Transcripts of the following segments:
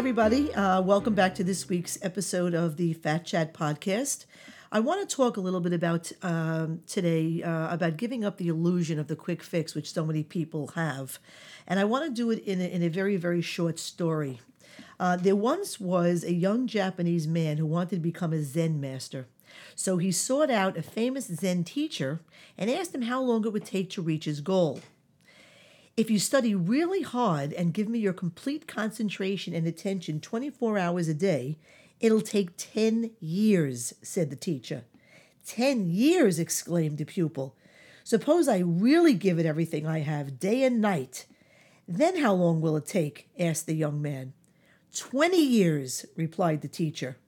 Everybody. Uh, welcome back to this week's episode of the Fat Chat podcast. I want to talk a little bit about um, today uh, about giving up the illusion of the quick fix, which so many people have. And I want to do it in a, in a very, very short story. Uh, there once was a young Japanese man who wanted to become a Zen master. So he sought out a famous Zen teacher and asked him how long it would take to reach his goal. If you study really hard and give me your complete concentration and attention 24 hours a day, it'll take 10 years, said the teacher. 10 years, exclaimed the pupil. Suppose I really give it everything I have, day and night. Then how long will it take? asked the young man. Twenty years, replied the teacher.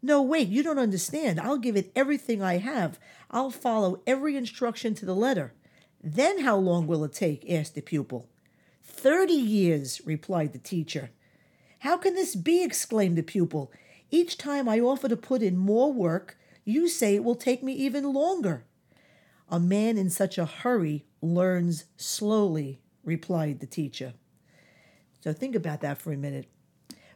No, wait, you don't understand. I'll give it everything I have. I'll follow every instruction to the letter. Then how long will it take? asked the pupil. Thirty years, replied the teacher. How can this be? exclaimed the pupil. Each time I offer to put in more work, you say it will take me even longer. A man in such a hurry learns slowly, replied the teacher. So think about that for a minute.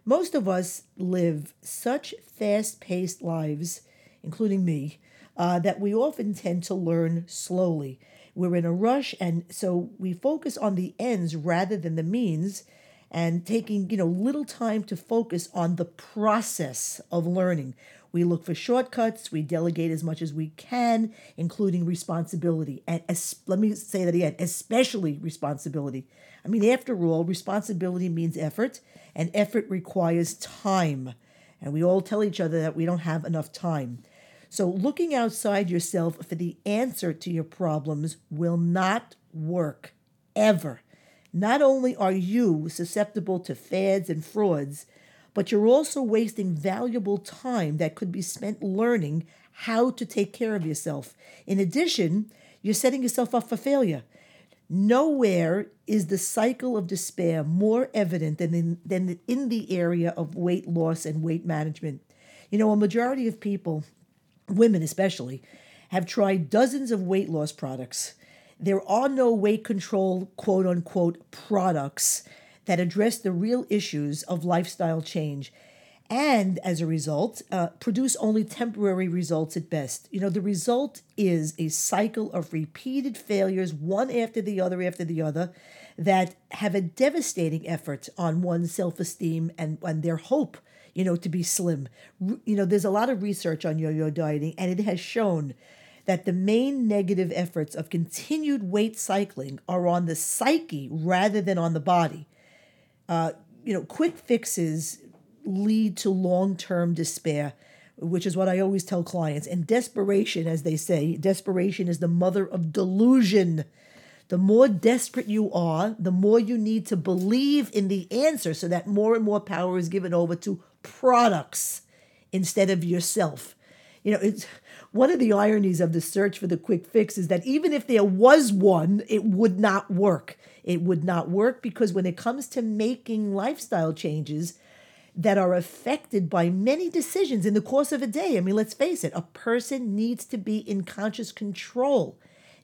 Most of us live such fast paced lives, including me, uh, that we often tend to learn slowly. We're in a rush, and so we focus on the ends rather than the means, and taking you know little time to focus on the process of learning. We look for shortcuts. We delegate as much as we can, including responsibility. And as, let me say that again, especially responsibility. I mean, after all, responsibility means effort, and effort requires time. And we all tell each other that we don't have enough time. So, looking outside yourself for the answer to your problems will not work ever. Not only are you susceptible to fads and frauds, but you're also wasting valuable time that could be spent learning how to take care of yourself. In addition, you're setting yourself up for failure. Nowhere is the cycle of despair more evident than in, than in the area of weight loss and weight management. You know, a majority of people women especially, have tried dozens of weight loss products. There are no weight control, quote unquote, products that address the real issues of lifestyle change and as a result uh, produce only temporary results at best you know the result is a cycle of repeated failures one after the other after the other that have a devastating effort on one's self-esteem and, and their hope you know, to be slim. You know, there's a lot of research on yo yo dieting, and it has shown that the main negative efforts of continued weight cycling are on the psyche rather than on the body. Uh, you know, quick fixes lead to long term despair, which is what I always tell clients. And desperation, as they say, desperation is the mother of delusion. The more desperate you are, the more you need to believe in the answer so that more and more power is given over to products instead of yourself. You know, it's one of the ironies of the search for the quick fix is that even if there was one, it would not work. It would not work because when it comes to making lifestyle changes that are affected by many decisions in the course of a day, I mean, let's face it, a person needs to be in conscious control.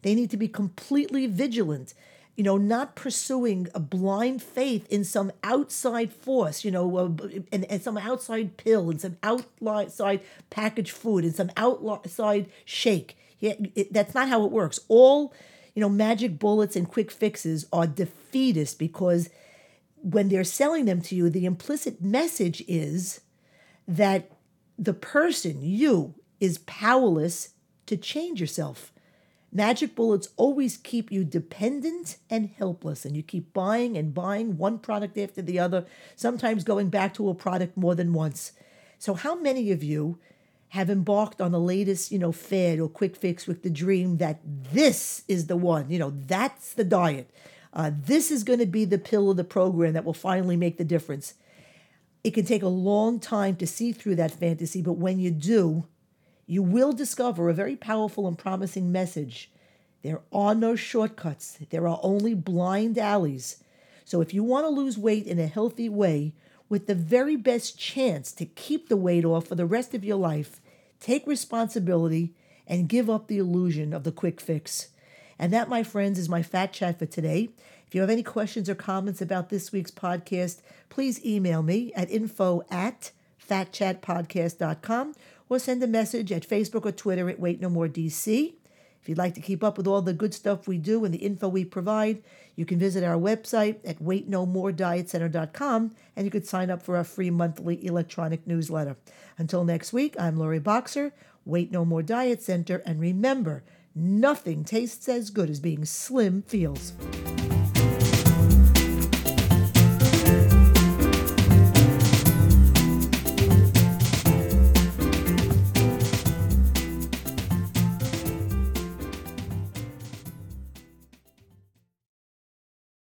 They need to be completely vigilant you know, not pursuing a blind faith in some outside force, you know, uh, and, and some outside pill and some outside packaged food and some outside shake. Yeah, it, that's not how it works. All, you know, magic bullets and quick fixes are defeatist because when they're selling them to you, the implicit message is that the person, you, is powerless to change yourself. Magic bullets always keep you dependent and helpless, and you keep buying and buying one product after the other, sometimes going back to a product more than once. So, how many of you have embarked on the latest, you know, fad or quick fix with the dream that this is the one, you know, that's the diet. Uh, this is going to be the pill of the program that will finally make the difference. It can take a long time to see through that fantasy, but when you do, you will discover a very powerful and promising message. There are no shortcuts, there are only blind alleys. So, if you want to lose weight in a healthy way, with the very best chance to keep the weight off for the rest of your life, take responsibility and give up the illusion of the quick fix. And that, my friends, is my fat chat for today. If you have any questions or comments about this week's podcast, please email me at info at fatchatpodcast.com or send a message at Facebook or Twitter at Wait No More DC. If you'd like to keep up with all the good stuff we do and the info we provide, you can visit our website at waitnomoredietcenter.com and you could sign up for our free monthly electronic newsletter. Until next week, I'm Lori Boxer, Wait No More Diet Center, and remember, nothing tastes as good as being slim feels.